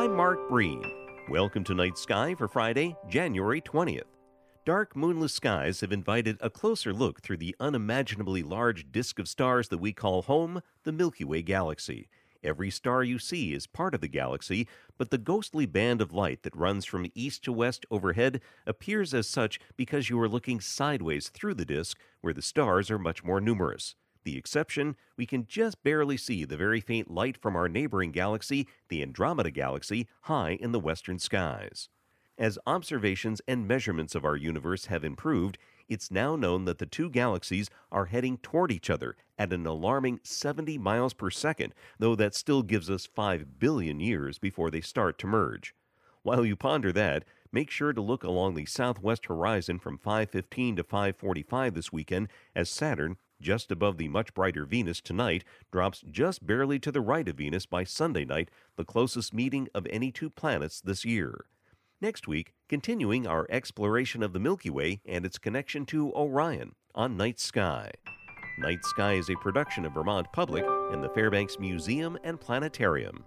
I'm Mark Breen. Welcome to Night Sky for Friday, January 20th. Dark, moonless skies have invited a closer look through the unimaginably large disk of stars that we call home, the Milky Way galaxy. Every star you see is part of the galaxy, but the ghostly band of light that runs from east to west overhead appears as such because you are looking sideways through the disk, where the stars are much more numerous. The exception, we can just barely see the very faint light from our neighboring galaxy, the Andromeda Galaxy, high in the western skies. As observations and measurements of our universe have improved, it's now known that the two galaxies are heading toward each other at an alarming 70 miles per second, though that still gives us 5 billion years before they start to merge. While you ponder that, make sure to look along the southwest horizon from 5:15 to 5:45 this weekend as Saturn, just above the much brighter Venus tonight, drops just barely to the right of Venus by Sunday night, the closest meeting of any two planets this year. Next week, continuing our exploration of the Milky Way and its connection to Orion on Night Sky. Night Sky is a production of Vermont Public and the Fairbanks Museum and Planetarium.